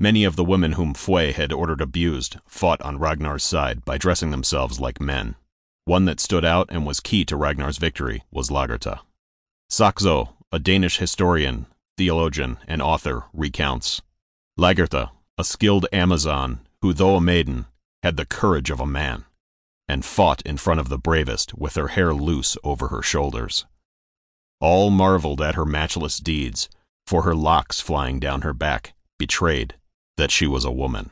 Many of the women whom Frey had ordered abused fought on Ragnar's side by dressing themselves like men. One that stood out and was key to Ragnar's victory was Lagertha. Saxo, a Danish historian, theologian, and author, recounts Lagertha, a skilled Amazon, who, though a maiden, had the courage of a man, and fought in front of the bravest with her hair loose over her shoulders. All marveled at her matchless deeds, for her locks flying down her back betrayed that she was a woman.